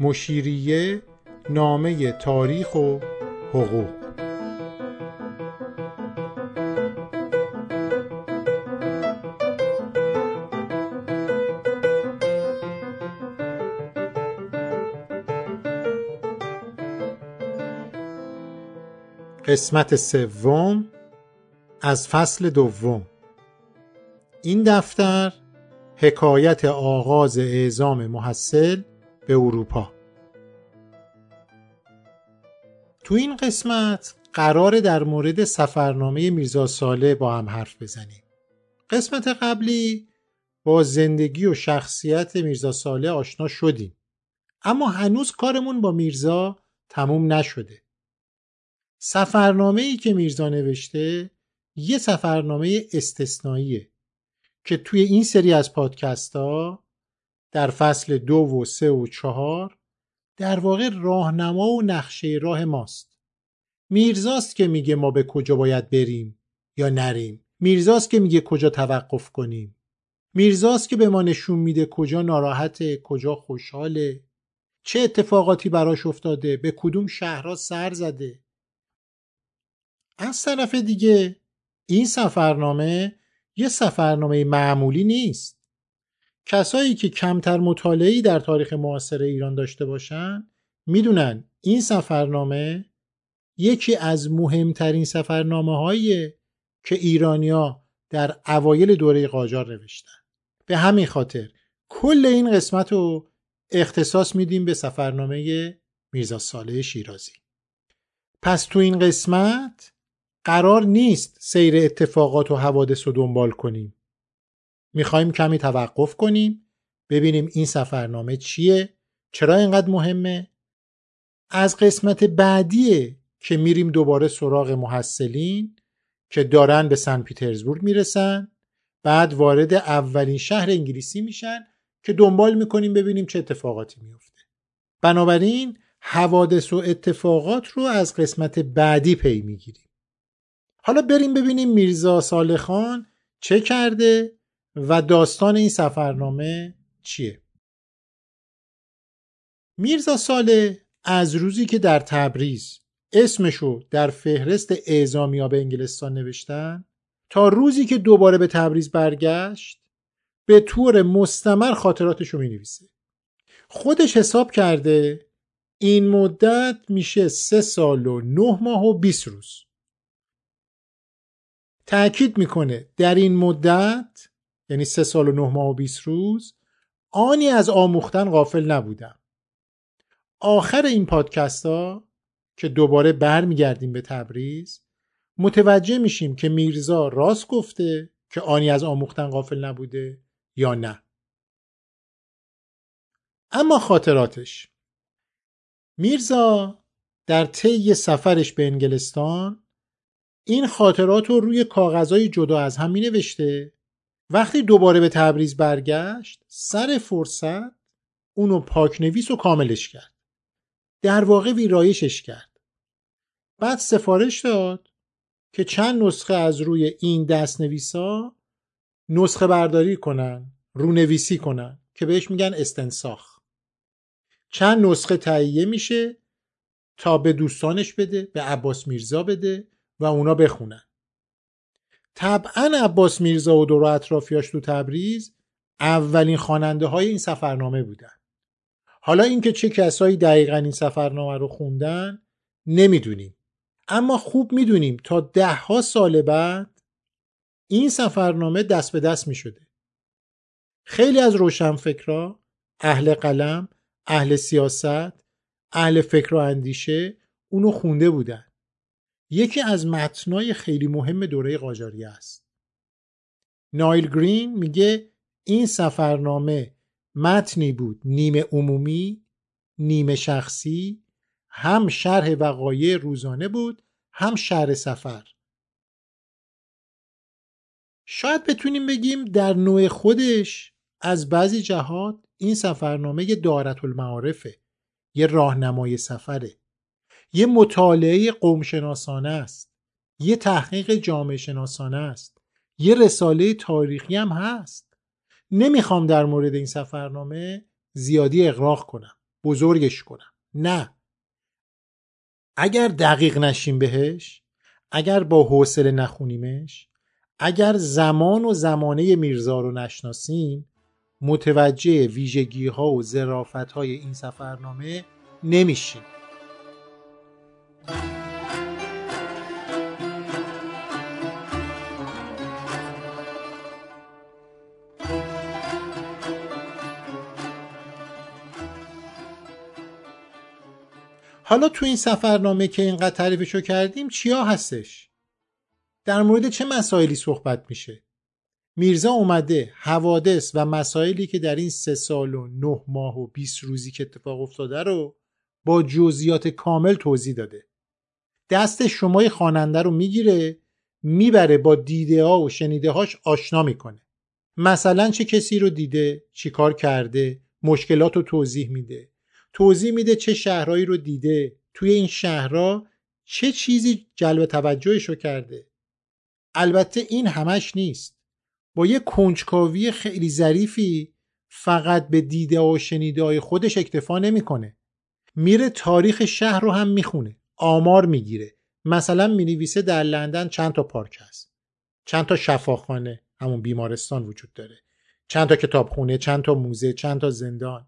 مشیریه نامه تاریخ و حقوق. قسمت سوم از فصل دوم. این دفتر حکایت آغاز اعزام محصل به اروپا. تو این قسمت قرار در مورد سفرنامه میرزا ساله با هم حرف بزنیم. قسمت قبلی با زندگی و شخصیت میرزا ساله آشنا شدیم. اما هنوز کارمون با میرزا تموم نشده. سفرنامه ای که میرزا نوشته یه سفرنامه استثنائیه که توی این سری از پادکست ها در فصل دو و سه و چهار در واقع راهنما و نقشه راه ماست. میرزاست که میگه ما به کجا باید بریم یا نریم. میرزاست که میگه کجا توقف کنیم. میرزاست که به ما نشون میده کجا ناراحته کجا خوشحاله. چه اتفاقاتی براش افتاده به کدوم شهرها سر زده. از طرف دیگه این سفرنامه یه سفرنامه معمولی نیست. کسایی که کمتر مطالعی در تاریخ معاصر ایران داشته باشن می‌دونن این سفرنامه یکی از مهمترین سفرنامه هایی که ایرانیا در اوایل دوره قاجار نوشتن به همین خاطر کل این قسمت رو اختصاص میدیم به سفرنامه میرزا صالح شیرازی پس تو این قسمت قرار نیست سیر اتفاقات و حوادث رو دنبال کنیم. می‌خوایم کمی توقف کنیم ببینیم این سفرنامه چیه چرا اینقدر مهمه؟ از قسمت بعدیه که میریم دوباره سراغ محصلین که دارن به سن پیترزبورگ می‌رسن. بعد وارد اولین شهر انگلیسی میشن که دنبال می‌کنیم ببینیم چه اتفاقاتی میفته بنابراین حوادث و اتفاقات رو از قسمت بعدی پی می‌گیریم. حالا بریم ببینیم میرزا صالح خان چه کرده و داستان این سفرنامه چیه؟ میرزا صالح از روزی که در تبریز اسمشو در فهرست اعزامیا به انگلستان نوشتن تا روزی که دوباره به تبریز برگشت به طور مستمر خاطراتشو می نویسه خودش حساب کرده این مدت میشه سه سال و نه ماه و بیست روز. تأکید می‌کنه در این مدت یعنی سه سال و نه ماه و 20 روز آنی از آموختن غافل نبودم. آخر این پادکست ها که دوباره برمیگردیم به تبریز متوجه میشیم که میرزا راست گفته که آنی از آموختن غافل نبوده یا نه. اما خاطراتش. میرزا در طی سفرش به انگلستان این خاطرات رو روی کاغذهای جدا از هم می نوشته وقتی دوباره به تبریز برگشت سر فرصت اونو پاکنویس و کاملش کرد. در واقع ویرایشش کرد. بعد سفارش داد که چند نسخه از روی این دست نویسا نسخه برداری کنن رونویسی کنن که بهش میگن استنساخ. چند نسخه تهیه میشه تا به دوستانش بده به عباس میرزا بده و اونا بخونن. طبعا عباس میرزا و دور اطرافیاش تو تبریز اولین خواننده های این سفرنامه بودن حالا اینکه چه کسایی دقیقا این سفرنامه رو خوندن نمی‌دونیم اما خوب می‌دونیم تا ده ها سال بعد این سفرنامه دست به دست می شده. خیلی از روشنفکرا، اهل قلم، اهل سیاست، اهل فکر و اندیشه اونو خونده بودن. یکی از متنای خیلی مهم دوره قاجاری است. نایل گرین میگه این سفرنامه متنی بود نیمه عمومی، نیمه شخصی، هم شرح وقایع روزانه بود، هم شرح سفر. شاید بتونیم بگیم در نوع خودش از بعضی جهات این سفرنامه دارت المعارفه یه راهنمای سفره یه مطالعه قومشناسانه است. یه تحقیق جامعه شناسانه است. یه رساله تاریخی هم هست. نمی‌خوام در مورد این سفرنامه زیادی اقراق کنم. بزرگش کنم. نه. اگر دقیق نشیم بهش اگر با حوصله نخونیمش اگر زمان و زمانه میرزا رو نشناسیم متوجه ویژگی ها و ظرافت های این سفرنامه نمیشیم. حالا تو این سفرنامه که اینقدر تعریفشو کردیم چیا هستش؟ در مورد چه مسائلی صحبت میشه؟ میرزا اومده حوادث و مسائلی که در این سه سال و نه ماه و 20 روزی که اتفاق افتاده رو با جزئیات کامل توضیح داده. دست شمای خواننده رو می‌گیره می‌بره با دیده ها و شنیده هاش آشنا می‌کنه. مثلا چه کسی رو دیده، چیکار کرده، مشکلات رو توضیح میده. توضیح میده چه شهرهایی رو دیده. توی این شهرها چه چیزی جلب توجهش رو کرده. البته این همش نیست. با یه کنجکاوی خیلی ظریفی فقط به دیده و شنیده های خودش اکتفا نمی‌کنه. میره تاریخ شهر رو هم می‌خونه. آمار می‌گیره. مثلا می‌نویسه در لندن چند تا پارک هست. چند تا شفاخانه همون بیمارستان وجود داره. چند تا کتابخونه چند تا موزه چند تا زندان.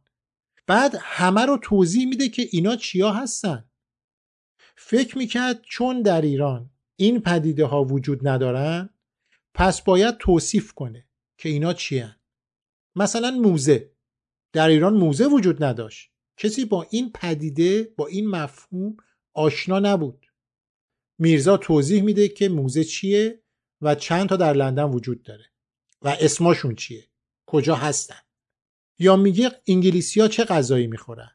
بعد همه رو توضیح میده که اینا چیا هستن. فکر می‌کرد چون در ایران این پدیده ها وجود ندارن پس باید توصیف کنه که اینا چی مثلا موزه. در ایران موزه وجود نداشت. کسی با این پدیده با این مفهوم آشنا نبود. میرزا توضیح میده که موزه چیه و چند تا در لندن وجود داره و اسماشون چیه کجا هستن. یا میگه انگلیسی ها چه غذایی می‌خورن؟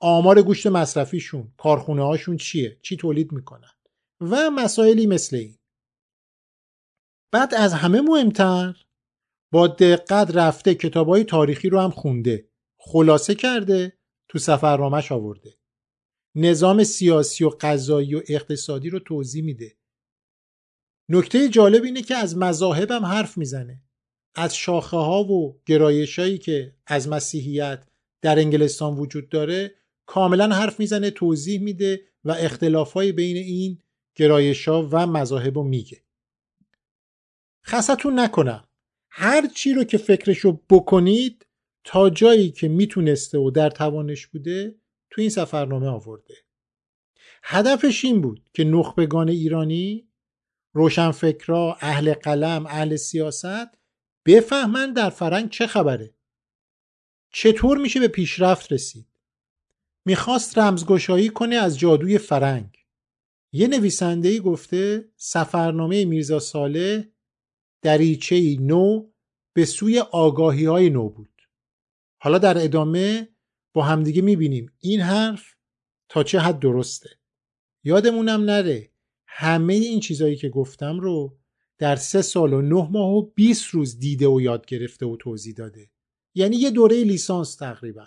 آمار گوشت مصرفیشون کارخونه هاشون چیه؟ چی تولید می‌کنن؟ و مسائلی مثل این. بعد از همه مهمتر با دقت رفته کتابای تاریخی رو هم خونده خلاصه کرده تو سفرنامهش آورده. نظام سیاسی و قضایی و اقتصادی رو توضیح میده. نکته جالب اینه که از مذاهب هم حرف می‌زنه. از شاخه ها و گرایش هایی که از مسیحیت در انگلستان وجود داره کاملا حرف می‌زنه توضیح میده و اختلاف های بین این گرایش ها و مذاهب رو میگه. خستون نکنم. هر چی رو که فکرشو بکنید تا جایی که می‌تونسته و در توانش بوده تو این سفرنامه آورده. هدفش این بود که نخبگان ایرانی روشنفکرا اهل قلم اهل سیاست بفهمن در فرنگ چه خبره. چطور میشه به پیشرفت رسید؟ می‌خواست رمزگشایی کنه از جادوی فرنگ یه نویسنده ای گفته سفرنامه میرزا ساله دریچه نو به سوی آگاهی های نو بود. حالا در ادامه با همدیگه می‌بینیم. این حرف تا چه حد درسته؟ یادمونم نره. همه این چیزایی که گفتم رو در سه سال و نه ماه و 20 روز دیده و یاد گرفته و توضیح داده. یعنی یه دوره لیسانس تقریبا.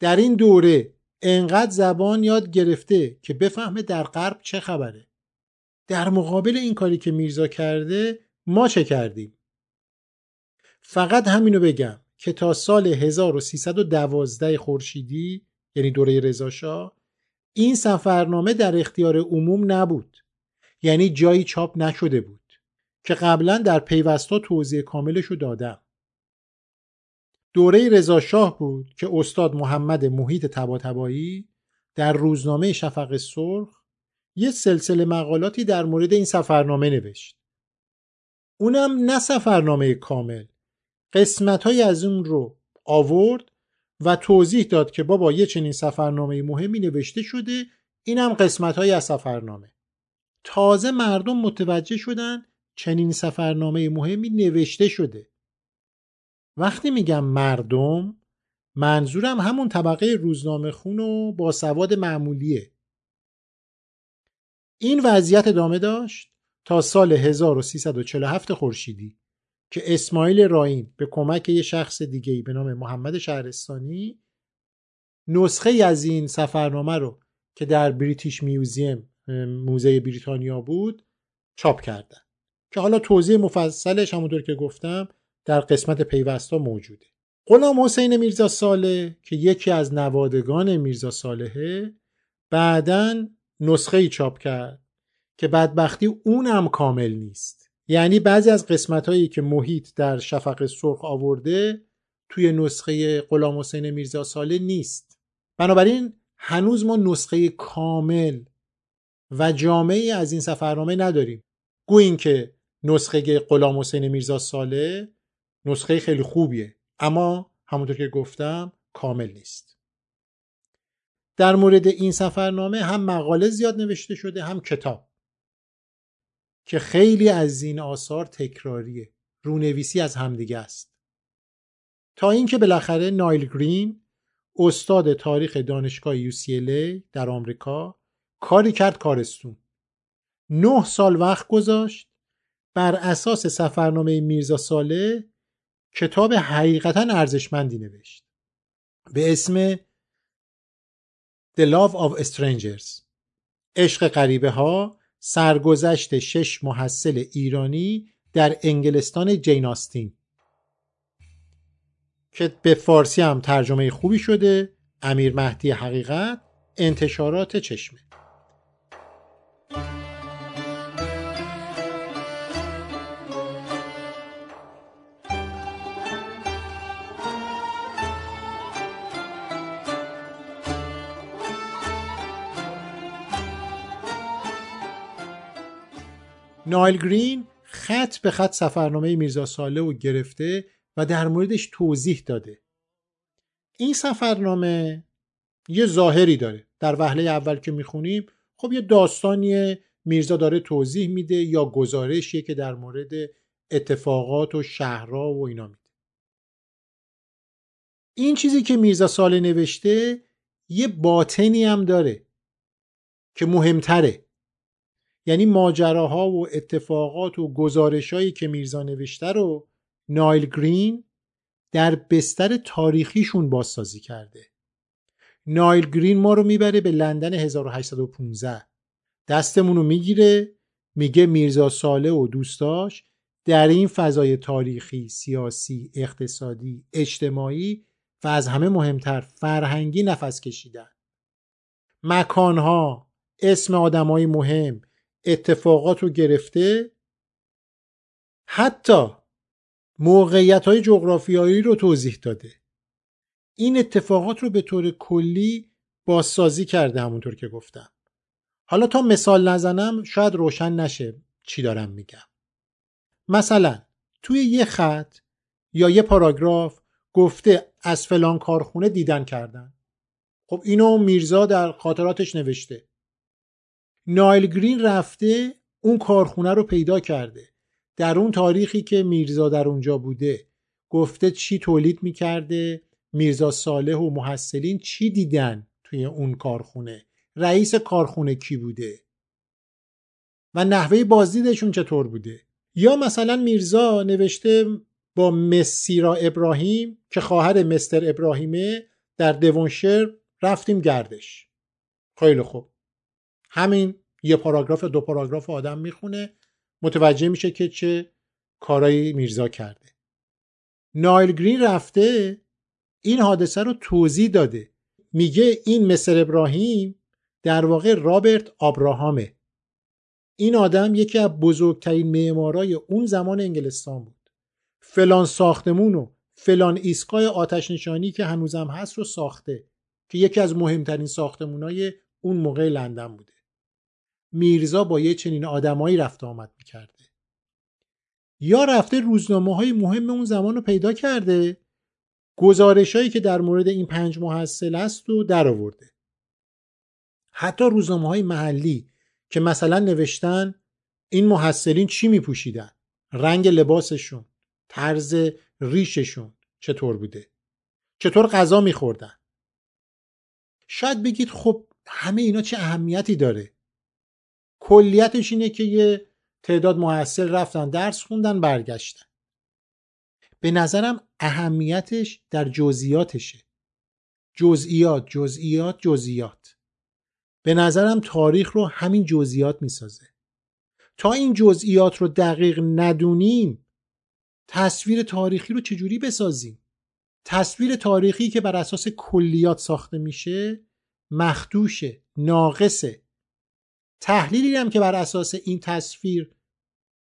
در این دوره انقدر زبان یاد گرفته که بفهمه در غرب چه خبره. در مقابل این کاری که میرزا کرده ما چه کردیم؟ فقط همینو بگم. که تا سال 1312 خورشیدی یعنی دوره رضاشاه این سفرنامه در اختیار عموم نبود. یعنی جایی چاپ نشده بود که قبلا در پیوستا توضیح کاملش رو دادم. دوره رضا شاه بود که استاد محمد محیط تباتبایی در روزنامه شفق سرخ یه سلسله مقالاتی در مورد این سفرنامه نوشت. اونم نه سفرنامه کامل قسمت های از اون رو آورد و توضیح داد که بابا یه چنین سفرنامه مهمی نوشته شده اینم قسمت های از سفرنامه. تازه مردم متوجه شدن چنین سفرنامه مهمی نوشته شده. وقتی میگم مردم منظورم همون طبقه روزنامه خون و با سواد معمولیه. این وضعیت ادامه داشت تا سال 1347 خورشیدی. که اسماعیل راین به کمک یه شخص دیگه به نام محمد شهرستانی نسخه از این سفرنامه رو که در بریتیش میوزیم موزه بریتانیا بود چاپ کردن. که حالا توضیح مفصلش همونطور که گفتم در قسمت پیوستا موجوده. غلام حسین میرزا ساله که یکی از نوادگان میرزا صالحه بعدا نسخه ای چاپ کرد که بدبختی اونم کامل نیست. یعنی بعضی از قسمت هایی که محیط در شفق سرخ آورده توی نسخه غلام حسین میرزا ساله نیست. بنابراین هنوز ما نسخه کامل و جامعی از این سفرنامه نداریم. گوییم که نسخه غلام حسین میرزا ساله نسخه خیلی خوبیه اما همونطور که گفتم کامل نیست. در مورد این سفرنامه هم مقاله زیاد نوشته شده هم کتاب. که خیلی از این آثار تکراریه. رونویسی از همدیگه است. تا اینکه بالاخره نایل گرین استاد تاریخ دانشگاه UCLA در آمریکا کاری کرد کارستون. نه سال وقت گذاشت بر اساس سفرنامه میرزا ساله کتاب حقیقتا ارزشمندی نوشت. به اسم The Love of Strangers. عشق غریبه ها سرگذشت شش محصل ایرانی در انگلستان جیناستین که به فارسی هم ترجمه خوبی شده امیر مهدی حقیقت انتشارات چشمه. نایل گرین خط به خط سفرنامه میرزا ساله و گرفته و در موردش توضیح داده. این سفرنامه یه ظاهری داره. در وهله اول که می‌خونیم خب یه داستانی میرزا داره توضیح میده یا گزارشیه که در مورد اتفاقات و شهرها و اینا میده این چیزی که میرزا ساله نوشته یه باطنی هم داره که مهمتره. یعنی ماجراها و اتفاقات و گزارشهایی که میرزا نوشته رو نایل گرین در بستر تاریخیشون بازسازی کرده نایل گرین ما رو می‌بره به لندن 1815 دستمون رو می‌گیره میگه میرزا ساله و دوستاش در این فضای تاریخی، سیاسی، اقتصادی، اجتماعی و از همه مهمتر فرهنگی نفس کشیدن. مکانها، اسم آدمای مهم، اتفاقات رو گرفته. حتی موقعیت های جغرافیایی رو توضیح داده. این اتفاقات رو به طور کلی بازسازی کرده همونطور که گفتم. حالا تا مثال نزنم شاید روشن نشه چی دارم میگم. مثلا توی یه خط یا یه پاراگراف گفته از فلان کارخونه دیدن کردن. خب اینو میرزا در خاطراتش نوشته. نایل گرین رفته اون کارخونه رو پیدا کرده. در اون تاریخی که میرزا در اونجا بوده. گفته چی تولید می‌کرده میرزا صالح و محصلین چی دیدن توی اون کارخونه؟ رئیس کارخونه کی بوده؟ و نحوه بازدیدشون چطور بوده؟ یا مثلا میرزا نوشته با مسیرا ابراهیم که خواهر مستر ابراهیمه در دوونشر رفتیم گردش. خیلی خوب. همین یه پاراگراف دو پاراگراف آدم می‌خونه متوجه میشه که چه کارایی میرزا کرده. نایل گرین رفته این حادثه رو توضیح داده. میگه این مصر ابراهیم در واقع رابرت آبراهامه این آدم یکی از بزرگترین معمارای اون زمان انگلستان بود. فلان ساختمون و فلان ایستگاه آتش نشانی که هنوزم هست رو ساخته که یکی از مهمترین ساختمونای اون موقع لندن بوده. میرزا با یه چنین آدمایی رفته آمد می‌کرده. یا رفته روزنامه های مهم اون زمان رو پیدا کرده؟ گزارش هایی که در مورد این پنج محصل است و در آورده. حتی روزنامه های محلی که مثلا نوشتن این محصلین چی می پوشیدن رنگ لباسشون طرز ریششون چطور بوده؟ چطور غذا میخوردن؟ شاید بگید خب همه اینا چه اهمیتی داره؟ کلیتش اینه که یه تعداد محصل رفتن درس خوندن برگشتن. به نظرم اهمیتش در جزئیاتشه. جزئیات جزئیات جزئیات. به نظرم تاریخ رو همین جزئیات می‌سازه. تا این جزئیات رو دقیق ندونیم تصویر تاریخی رو چجوری بسازیم؟ تصویر تاریخی که بر اساس کلیات ساخته میشه مخدوشه ناقصه. تحلیلی هم که بر اساس این تصویر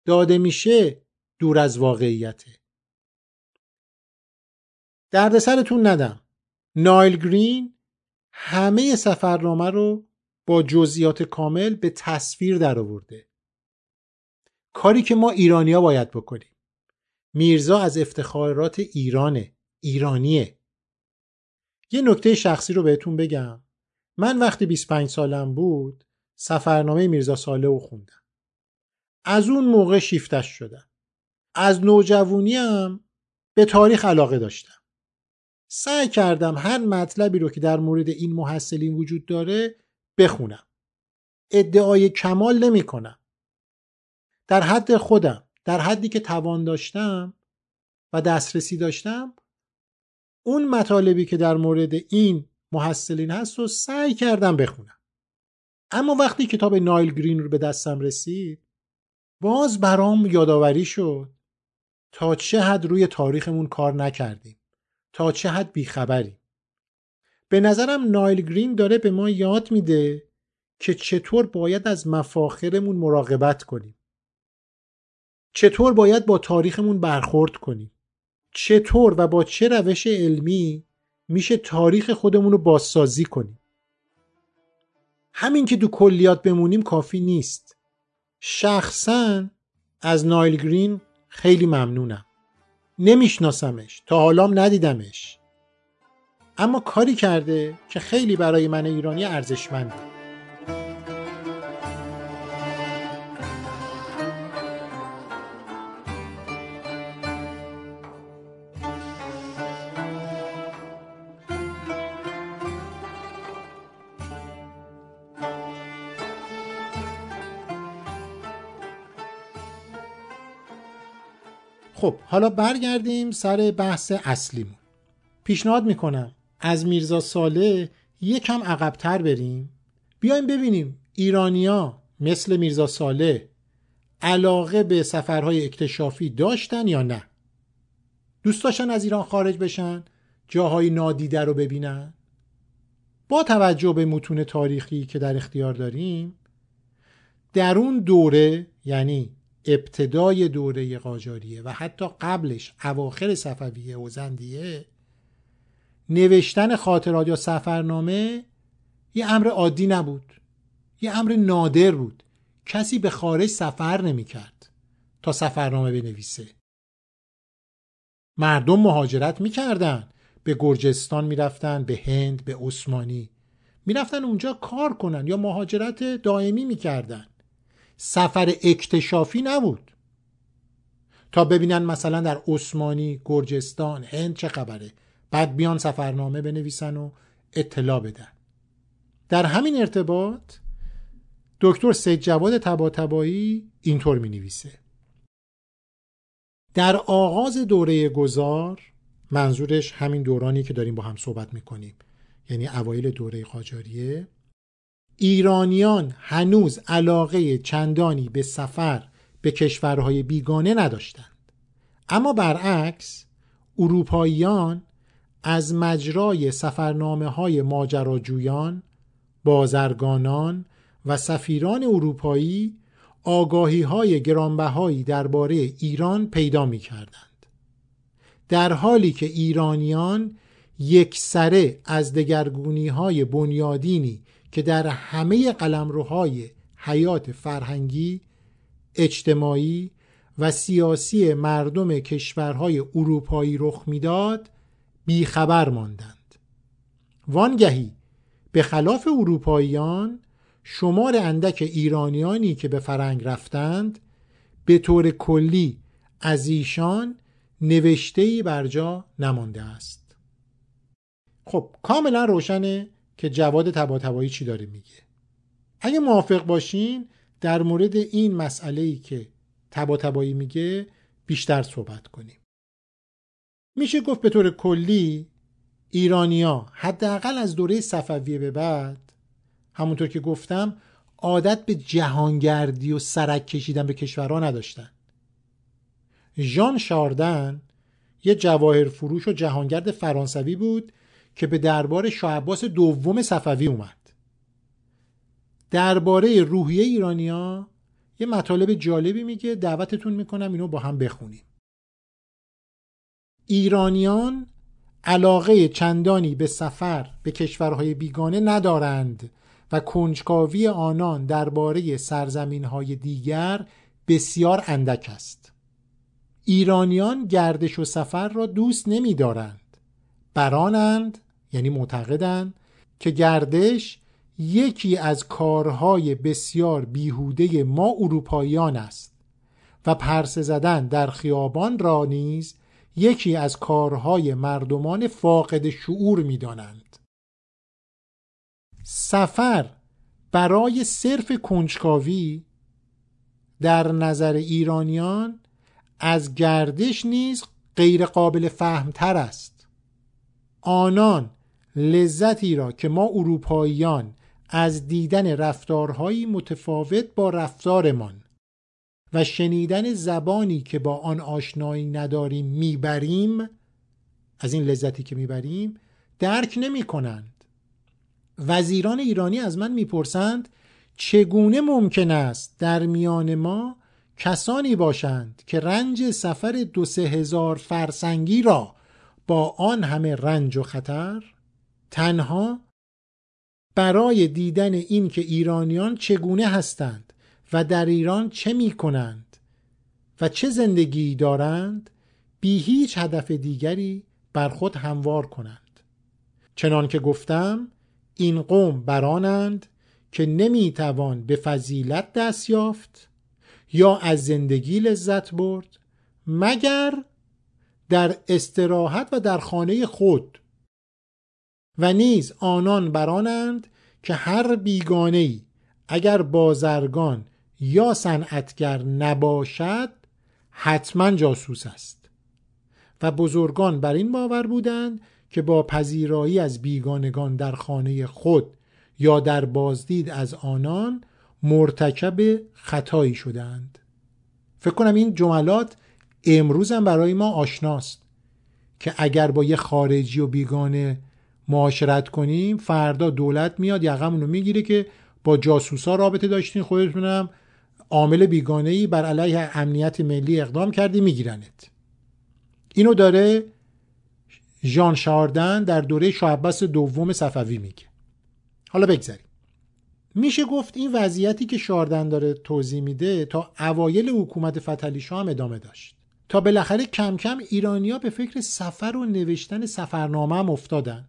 داده میشه دور از واقعیته. دردسرتون ندم. نایل گرین همه سفرنامه رو با جزئیات کامل به تصویر درآورده. کاری که ما ایرانیا باید بکنیم. میرزا از افتخارات ایرانه ایرانیه. یه نکته شخصی رو بهتون بگم. من وقتی 25 سالم بود سفرنامه میرزا ساله رو خوندم. از اون موقع شیفتش شدم. از نوجوانیم به تاریخ علاقه داشتم. سعی کردم هر مطلبی رو که در مورد این محصلین وجود داره بخونم. ادعای کمال نمی کنم. در حد خودم در حدی که توان داشتم و دسترسی داشتم اون مطالبی که در مورد این محصلین هست رو سعی کردم بخونم. اما وقتی کتاب نایل گرین رو به دستم رسید باز برام یادآوری شد تا چه حد روی تاریخمون کار نکردیم تا چه حد بیخبریم. به نظرم نایل گرین داره به ما یاد میده که چطور باید از مفاخرمون مراقبت کنیم. چطور باید با تاریخمون برخورد کنیم. چطور و با چه روش علمی میشه تاریخ خودمون رو بازسازی کنیم. همین که دو کلیات بمونیم کافی نیست. شخصا از نایل گرین خیلی ممنونم. نمیشناسمش. تا حالام ندیدمش. اما کاری کرده که خیلی برای من ایرانی ارزشمنده. خب حالا برگردیم سر بحث اصلیمون. پیشنهاد می‌کنم از میرزا ساله یکم عقبتر بریم. بیایم ببینیم ایرانیا مثل میرزا ساله علاقه به سفرهای اکتشافی داشتن یا نه؟ دوست داشتن از ایران خارج بشن؟ جاهای نادیده رو ببینن؟ با توجه به متون تاریخی که در اختیار داریم در اون دوره یعنی ابتدای دوره قاجاریه و حتی قبلش اواخر صفویه و زندیه نوشتن خاطرات یا سفرنامه یه امر عادی نبود. یه امر نادر بود. کسی به خارج سفر نمی کرد تا سفرنامه بنویسه. مردم مهاجرت می‌کردن. به گرجستان می‌رفتن به هند به عثمانی. می‌رفتن اونجا کار کنن یا مهاجرت دائمی می‌کردن. سفر اکتشافی نبود. تا ببینن مثلا در عثمانی گرجستان هند چه خبره. بعد بیان سفرنامه بنویسن و اطلاع بدن. در همین ارتباط دکتر سید جواد تباتبایی اینطور می نویسه در آغاز دوره گذار منظورش همین دورانی که داریم با هم صحبت می‌کنیم یعنی اوایل دوره قاجاریه ایرانیان هنوز علاقه چندانی به سفر به کشورهای بیگانه نداشتند اما برعکس اروپاییان از مجرای سفرنامه های ماجراجویان، بازرگانان و سفیران اروپایی آگاهی های گرانبهایی درباره ایران پیدا می کردند. در حالی که ایرانیان یک سره از دگرگونی های بنیادینی که در همه قلمروهای حیات فرهنگی، اجتماعی و سیاسی مردم کشورهای اروپایی رخ می‌داد بیخبر ماندند. وانگهی به خلاف اروپاییان شمار اندک ایرانیانی که به فرنگ رفتند به طور کلی از ایشان نوشتهی بر جا نمانده است. خب کاملا روشنه که جواد تباتبایی چی داره میگه؟ اگه موافق باشین در مورد این مسئله ای که تباتبایی میگه بیشتر صحبت کنیم. میشه گفت به طور کلی ایرانیا حداقل از دوره صفویه به بعد همونطور که گفتم عادت به جهانگردی و سرک کشیدن به کشورها نداشتن. ژان شاردن یه جواهر فروش و جهانگرد فرانسوی بود که به دربار شاه عباس دوم صفوی اومد. درباره روحیه ایرانیا یه مطالب جالبی میگه دعوتتون می‌کنم اینو با هم بخونیم. ایرانیان علاقه چندانی به سفر به کشورهای بیگانه ندارند و کنجکاوی آنان درباره سرزمینهای دیگر بسیار اندک است. ایرانیان گردش و سفر را دوست نمی دارند برانند یعنی معتقدند که گردش یکی از کارهای بسیار بیهوده ما اروپاییان است و پرسه زدن در خیابان را نیز یکی از کارهای مردمان فاقد شعور می دانند. سفر برای صرف کنجکاوی در نظر ایرانیان از گردش نیز غیر قابل فهمتر است آنان لذتی را که ما اروپاییان از دیدن رفتارهایی متفاوت با رفتارمان و شنیدن زبانی که با آن آشنایی نداریم می‌بریم از این لذتی که می‌بریم درک نمی کنند وزیران ایرانی از من می‌پرسند چگونه ممکن است در میان ما کسانی باشند که رنج سفر دو سه هزار فرسنگی را با آن همه رنج و خطر تنها برای دیدن این که ایرانیان چگونه هستند و در ایران چه می کنند و چه زندگی دارند بی هیچ هدف دیگری بر خود هموار کنند. چنان که گفتم این قوم برانند که نمی توان به فضیلت دست یافت یا از زندگی لذت برد مگر در استراحت و در خانه خود و نیز آنان برانند که هر بیگانه ای اگر بازرگان یا صنعتگر نباشد حتما جاسوس است. و بزرگان بر این باور بودند که با پذیرایی از بیگانگان در خانه خود یا در بازدید از آنان مرتکب خطایی شدند فکر کنم این جملات امروز هم برای ما آشناست که اگر با یه خارجی و بیگانه معاشرت کنیم فردا دولت میاد یقمون رو می‌گیره که با جاسوسا رابطه داشتین خودتونم عامل بیگانه ای بر علیه امنیت ملی اقدام کردی میگیرنت. اینو داره ژان شاردن در دوره شاه دوم صفوی میگه. حالا بگذاریم. میشه گفت این وضعیتی که شاردن داره توضیح میده تا اوایل حکومت فتلی هم ادامه داشت. تا بالاخره کم کم ایرانیا به فکر سفر و نوشتن سفرنامه هم افتادن.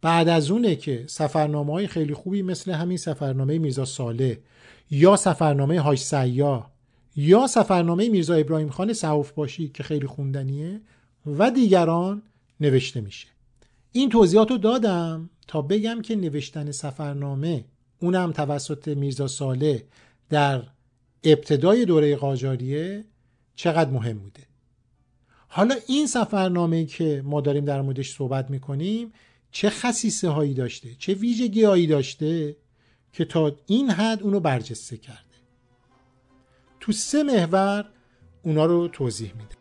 بعد از اونه که سفرنامه های خیلی خوبی مثل همین سفرنامه میرزا ساله یا سفرنامه هاش سیا یا سفرنامه میرزا ابراهیم خان سعوف باشی که خیلی خوندنیه و دیگران نوشته میشه. این توضیحات رو دادم تا بگم که نوشتن سفرنامه اونم توسط میرزا ساله در ابتدای دوره قاجاریه چقدر مهم بوده. حالا این سفرنامه که ما داریم در موردش صحبت می‌کنیم چه خصیصه هایی داشته چه ویژگی هایی داشته که تا این حد اونو برجسته کرده. تو سه محور اونا رو توضیح میده.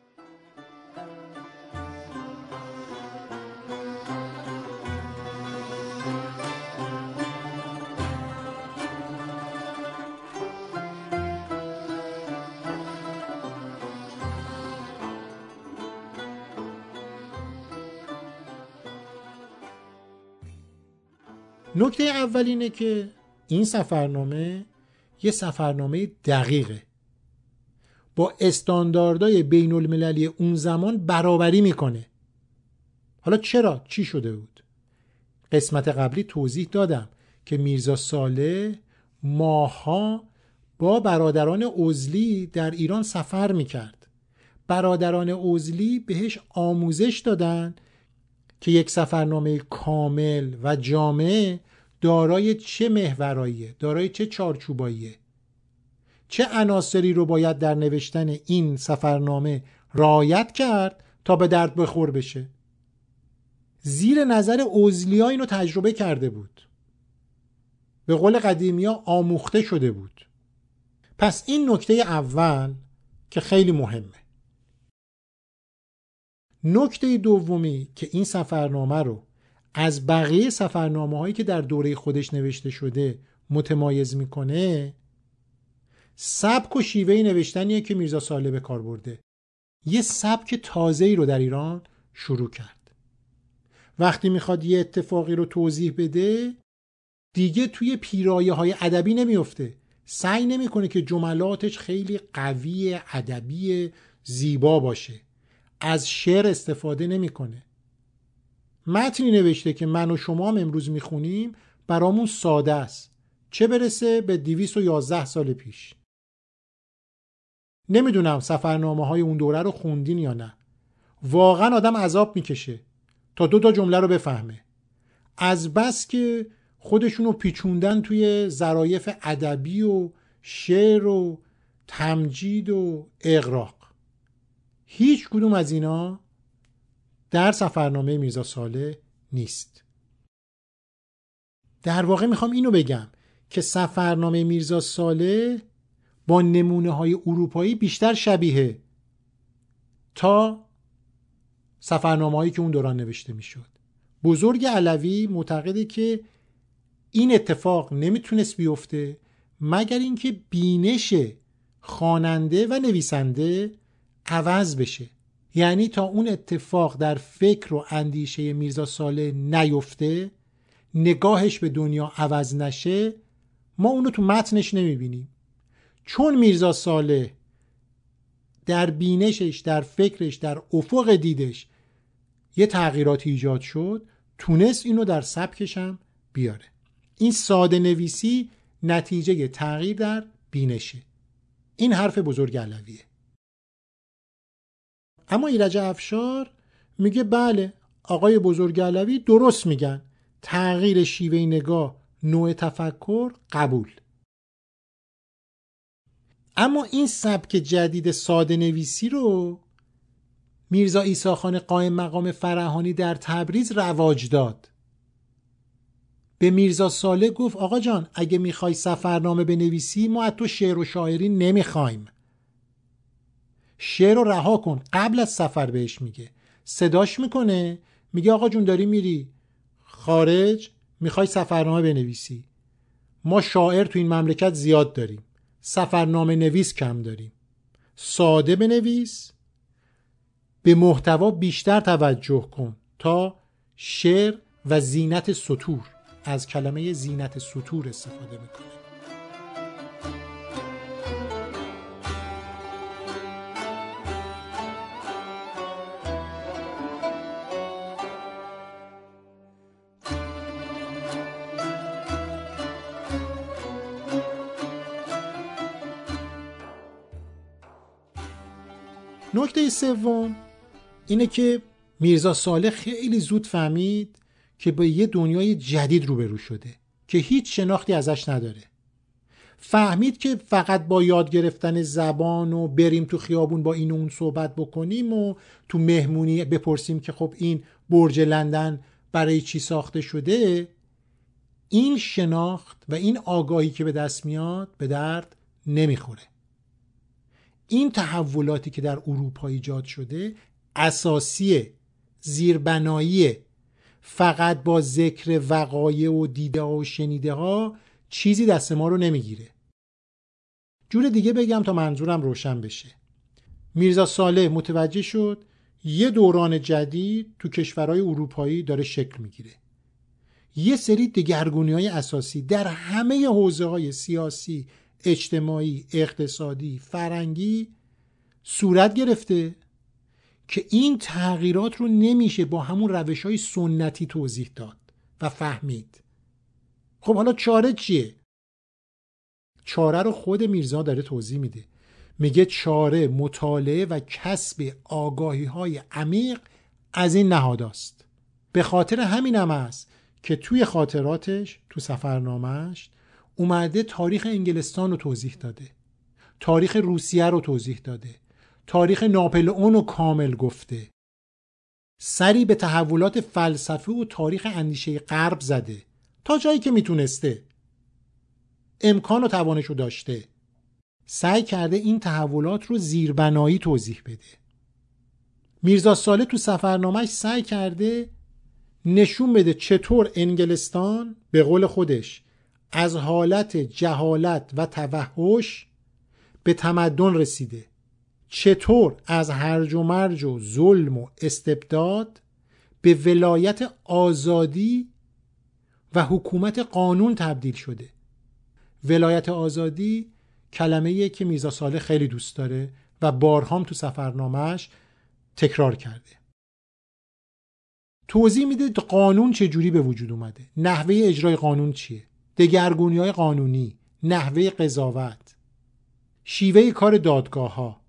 نکته اول اینه که این سفرنامه یه سفرنامه دقیقه با استانداردهای بین المللی اون زمان برابری می‌کنه حالا چرا؟ چی شده بود؟ قسمت قبلی توضیح دادم که میرزا ساله ماها با برادران اوزلی در ایران سفر می‌کرد برادران اوزلی بهش آموزش دادن که یک سفرنامه کامل و جامع دارای چه محوراییه؟ دارای چه چارچوباییه؟ چه عناصری رو باید در نوشتن این سفرنامه رعایت کرد تا به درد بخور بشه؟ زیر نظر اوزلیا اینو تجربه کرده بود. به قول قدیمیا آموخته شده بود. پس این نکته اول که خیلی مهمه. نکته دومی که این سفرنامه رو از بقیه سفرنامه هایی که در دوره خودش نوشته شده متمایز می‌کنه سبک و شیوه نوشتنیه که میرزا ساله به کار برده. یه سبک تازه ای رو در ایران شروع کرد. وقتی می‌خواد یه اتفاقی رو توضیح بده دیگه توی پیرایه های ادبی نمیفته سعی نمی‌کنه که جملاتش خیلی قوی ادبی زیبا باشه. از شعر استفاده نمی‌کنه. متنی نوشته که من و شما هم امروز می‌خونیم برامون ساده است. چه برسه به 211 سال پیش. نمی‌دونم سفرنامه های اون دوره رو خوندین یا نه. واقعا آدم عذاب می‌کشه تا دو تا جمله رو بفهمه. از بس که خودشونو پیچوندن توی ظرایف ادبی و شعر و تمجید و اقراق هیچ کدوم از اینا در سفرنامه میرزا ساله نیست. در واقع می‌خوام اینو بگم که سفرنامه میرزا ساله با نمونه های اروپایی بیشتر شبیه تا سفرنامه هایی که اون دوران نوشته می‌شد. بزرگ علوی معتقده که این اتفاق نمی‌تونست بیفته مگر اینکه بینش خواننده و نویسنده عوض بشه. یعنی تا اون اتفاق در فکر و اندیشه میرزا ساله نیفته نگاهش به دنیا عوض نشه ما اونو تو متنش نمی‌بینیم. چون میرزا ساله در بینشش در فکرش در افق دیدش یه تغییرات ایجاد شد تونست اینو در سبکش هم بیاره. این ساده نویسی نتیجه تغییر در بینشه. این حرف بزرگ علویه. اما ایرج افشار میگه بله آقای بزرگ علوی درست میگن. تغییر شیوه نگاه نوع تفکر قبول. اما این سبک جدید ساده نویسی رو میرزا ایساخان قائم مقام فرهانی در تبریز رواج داد. به میرزا ساله گفت آقا جان اگه می‌خوای سفرنامه بنویسی ما از تو شعر و شاعری نمی‌خوایم. شعر رو رها کن. قبل از سفر بهش میگه. صداش می‌کنه. میگه آقا جون داری میری. خارج. می‌خوای سفرنامه بنویسی. ما شاعر تو این مملکت زیاد داریم. سفرنامه نویس کم داریم. ساده بنویس. به محتوا بیشتر توجه کن تا شعر و زینت سطور. از کلمه زینت سطور استفاده می‌کنه. نکته سوم اینه که میرزا صالح خیلی زود فهمید که با یه دنیای جدید روبرو شده که هیچ شناختی ازش نداره. فهمید که فقط با یاد گرفتن زبان و بریم تو خیابون با این و اون صحبت بکنیم و تو مهمونی بپرسیم که خب این برج لندن برای چی ساخته شده این شناخت و این آگاهی که به دست میاد به درد نمی‌خوره. این تحولاتی که در اروپا ایجاد شده اساسی زیربنایی فقط با ذکر وقایع و دیده و شنیده ها چیزی دست ما رو نمی‌گیره. جور دیگه بگم تا منظورم روشن بشه. میرزا ساله متوجه شد یه دوران جدید تو کشورهای اروپایی داره شکل می‌گیره. یه سری دگرگونی های اساسی در همه حوزه های سیاسی اجتماعی اقتصادی فرنگی صورت گرفته که این تغییرات رو نمیشه با همون روش های سنتی توضیح داد و فهمید. خب حالا چاره چیه؟ چاره رو خود میرزا داره توضیح میده. میگه چاره مطالعه و کسب آگاهی های عمیق از این نهاداست به خاطر همین هم است که توی خاطراتش تو سفرنامهش اومده تاریخ انگلستان رو توضیح داده. تاریخ روسیه رو توضیح داده. تاریخ ناپلئون رو کامل گفته. سری به تحولات فلسفه و تاریخ اندیشه غرب زده. تا جایی که می‌تونسته. امکان و توانش رو داشته. سعی کرده این تحولات رو زیربنایی توضیح بده. میرزا ساله تو سفرنامهش سعی کرده نشون بده چطور انگلستان به قول خودش از حالت جهالت و توحش به تمدن رسیده. چطور از هرج و مرج و ظلم و استبداد به ولایت آزادی و حکومت قانون تبدیل شده؟ ولایت آزادی کلمه که میزا ساله خیلی دوست داره و بارهام تو سفرنامهش تکرار کرده. توضیح میده قانون چه جوری به وجود اومده. نحوه اجرای قانون چیه؟ دگرگونی های قانونی نحوه قضاوت شیوه کار دادگاه ها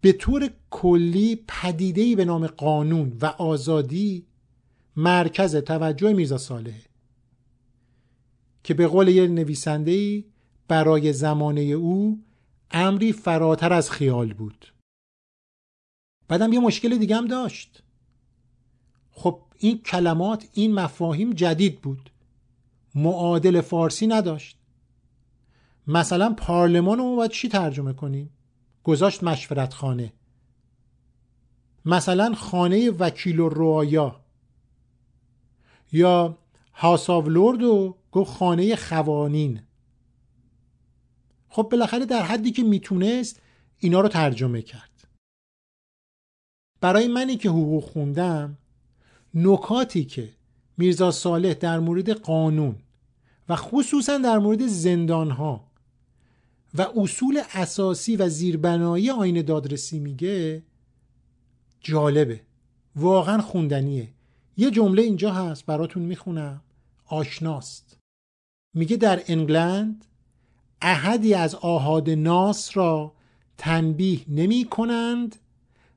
به طور کلی پدیدهی به نام قانون و آزادی مرکز توجه میرزا صالحه که به قول یه نویسنده برای زمانه او امری فراتر از خیال بود. بعدم یه مشکل دیگه هم داشت. خب این کلمات این مفاهیم جدید بود. معادل فارسی نداشت. مثلا پارلمان رو باید چی ترجمه کنیم؟ گذاشت مشورت خانه مثلا خانه وکیل و روایا یا هاس آف لورد و گفت خانه خوانین خب بالاخره در حدی که می‌تونست اینا رو ترجمه کرد. برای منی که حقوق خوندم نکاتی که میرزا صالح در مورد قانون و خصوصا در مورد زندان ها و اصول اساسی و زیربنایی آین دادرسی میگه جالبه. واقعا خوندنیه. یه جمله اینجا هست براتون می‌خونم. آشناست. میگه در انگلند احدی از آهاد ناس را تنبیه نمی کنند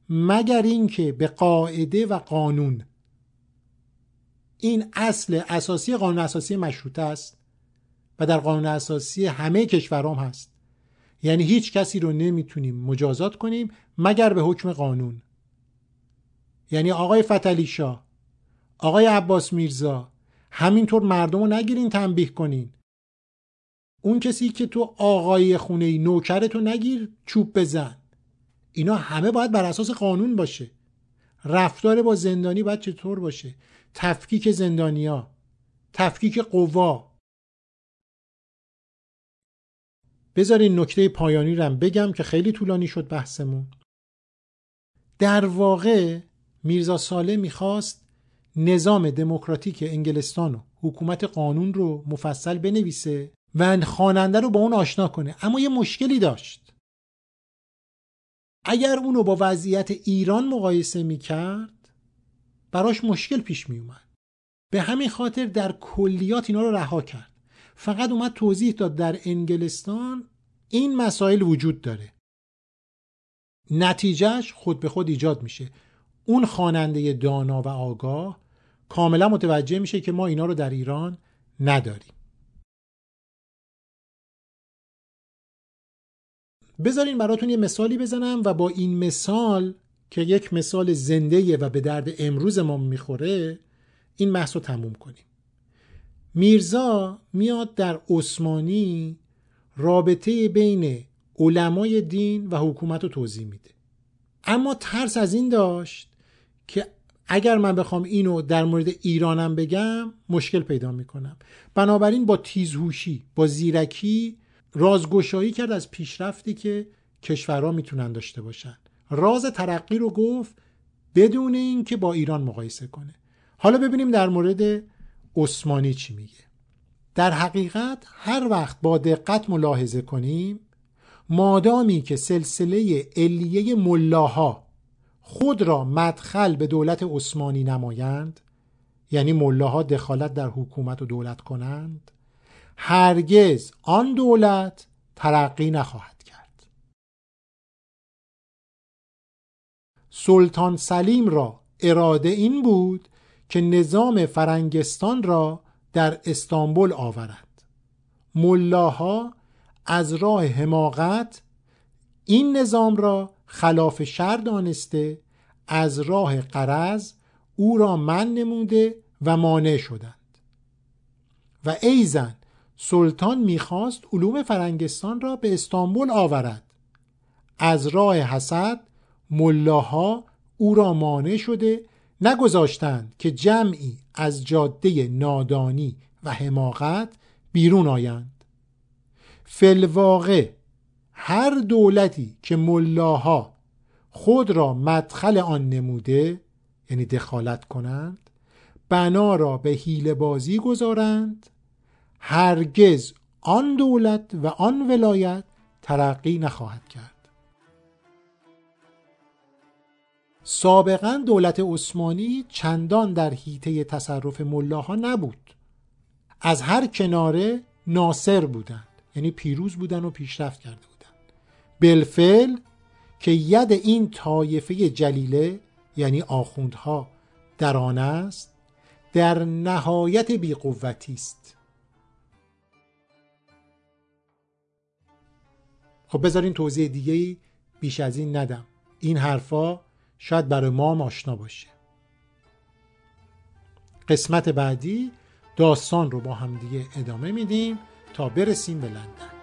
مگر اینکه به قاعده و قانون. این اصل اساسی قانون اساسی مشروطه است. و در قانون اساسی همه کشورام هست. یعنی هیچ کسی رو نمی‌تونیم مجازات کنیم مگر به حکم قانون. یعنی آقای فتلی شاه آقای عباس میرزا همینطور مردم رو نگیرین تنبیه کنین. اون کسی که تو آقای خونه ای نوکرتو نگیر چوب بزن. اینا همه باید بر اساس قانون باشه. رفتار با زندانی باید چطور باشه؟ تفکیک زندانیا تفکیک قوا. بذارین نکته پایانی رم بگم که خیلی طولانی شد بحثمون. در واقع میرزا ساله می‌خواست نظام دموکراتیک انگلستان و حکومت قانون رو مفصل بنویسه و خواننده رو با اون آشنا کنه. اما یه مشکلی داشت. اگر اونو با وضعیت ایران مقایسه می‌کرد براش مشکل پیش میومد. به همین خاطر در کلیات اینا رو رها کرد. فقط اومد توضیح داد در انگلستان این مسائل وجود داره. نتیجهش خود به خود ایجاد میشه. اون خواننده دانا و آگاه کاملا متوجه میشه که ما اینا رو در ایران نداریم. بذارین براتون یه مثالی بزنم و با این مثال که یک مثال زنده و به درد امروز ما می‌خوره این رو تموم کنیم. میرزا میاد در عثمانی رابطه بین علمای دین و حکومت رو توضیح میده. اما ترس از این داشت که اگر من بخوام اینو در مورد ایرانم بگم مشکل پیدا می‌کنم. بنابراین با تیزهوشی با زیرکی رازگشایی کرد از پیشرفتی که کشورها می‌تونن داشته باشن. راز ترقی رو گفت بدون اینکه با ایران مقایسه کنه. حالا ببینیم در مورد عثمانی چی میگه؟ در حقیقت هر وقت با دقت ملاحظه کنیم مادامی که سلسله علیه ملاها خود را مدخل به دولت عثمانی نمایند یعنی ملاها دخالت در حکومت و دولت کنند هرگز آن دولت ترقی نخواهد کرد. سلطان سلیم را اراده این بود که نظام فرنگستان را در استانبول آورد. ملاها از راه حماقت این نظام را خلاف شر دانسته از راه قرض او را من نموده و مانع شدند. و ایزن سلطان می‌خواست علوم فرنگستان را به استانبول آورد. از راه حسد ملاها او را مانع شده نگذاشتند که جمعی از جاده نادانی و حماقت بیرون آیند. فلواقع هر دولتی که ملاها خود را مدخل آن نموده یعنی دخالت کنند بنا را به حیل بازی گذارند هرگز آن دولت و آن ولایت ترقی نخواهد کرد. سابقا دولت عثمانی چندان در حیطه تصرف ملاها نبود. از هر کناره ناصر بودند. یعنی پیروز بودن و پیشرفت کرده بودند. بلفل که ید این طایفه جلیله یعنی آخوندها در آن است در نهایت بیقوتی است. خب بذارین توضیح دیگه بیش از این ندم. این حرفا شاید برای ما آشنا باشه. قسمت بعدی داستان رو با همدیگه ادامه میدیم تا برسیم به لندن.